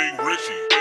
King Richie.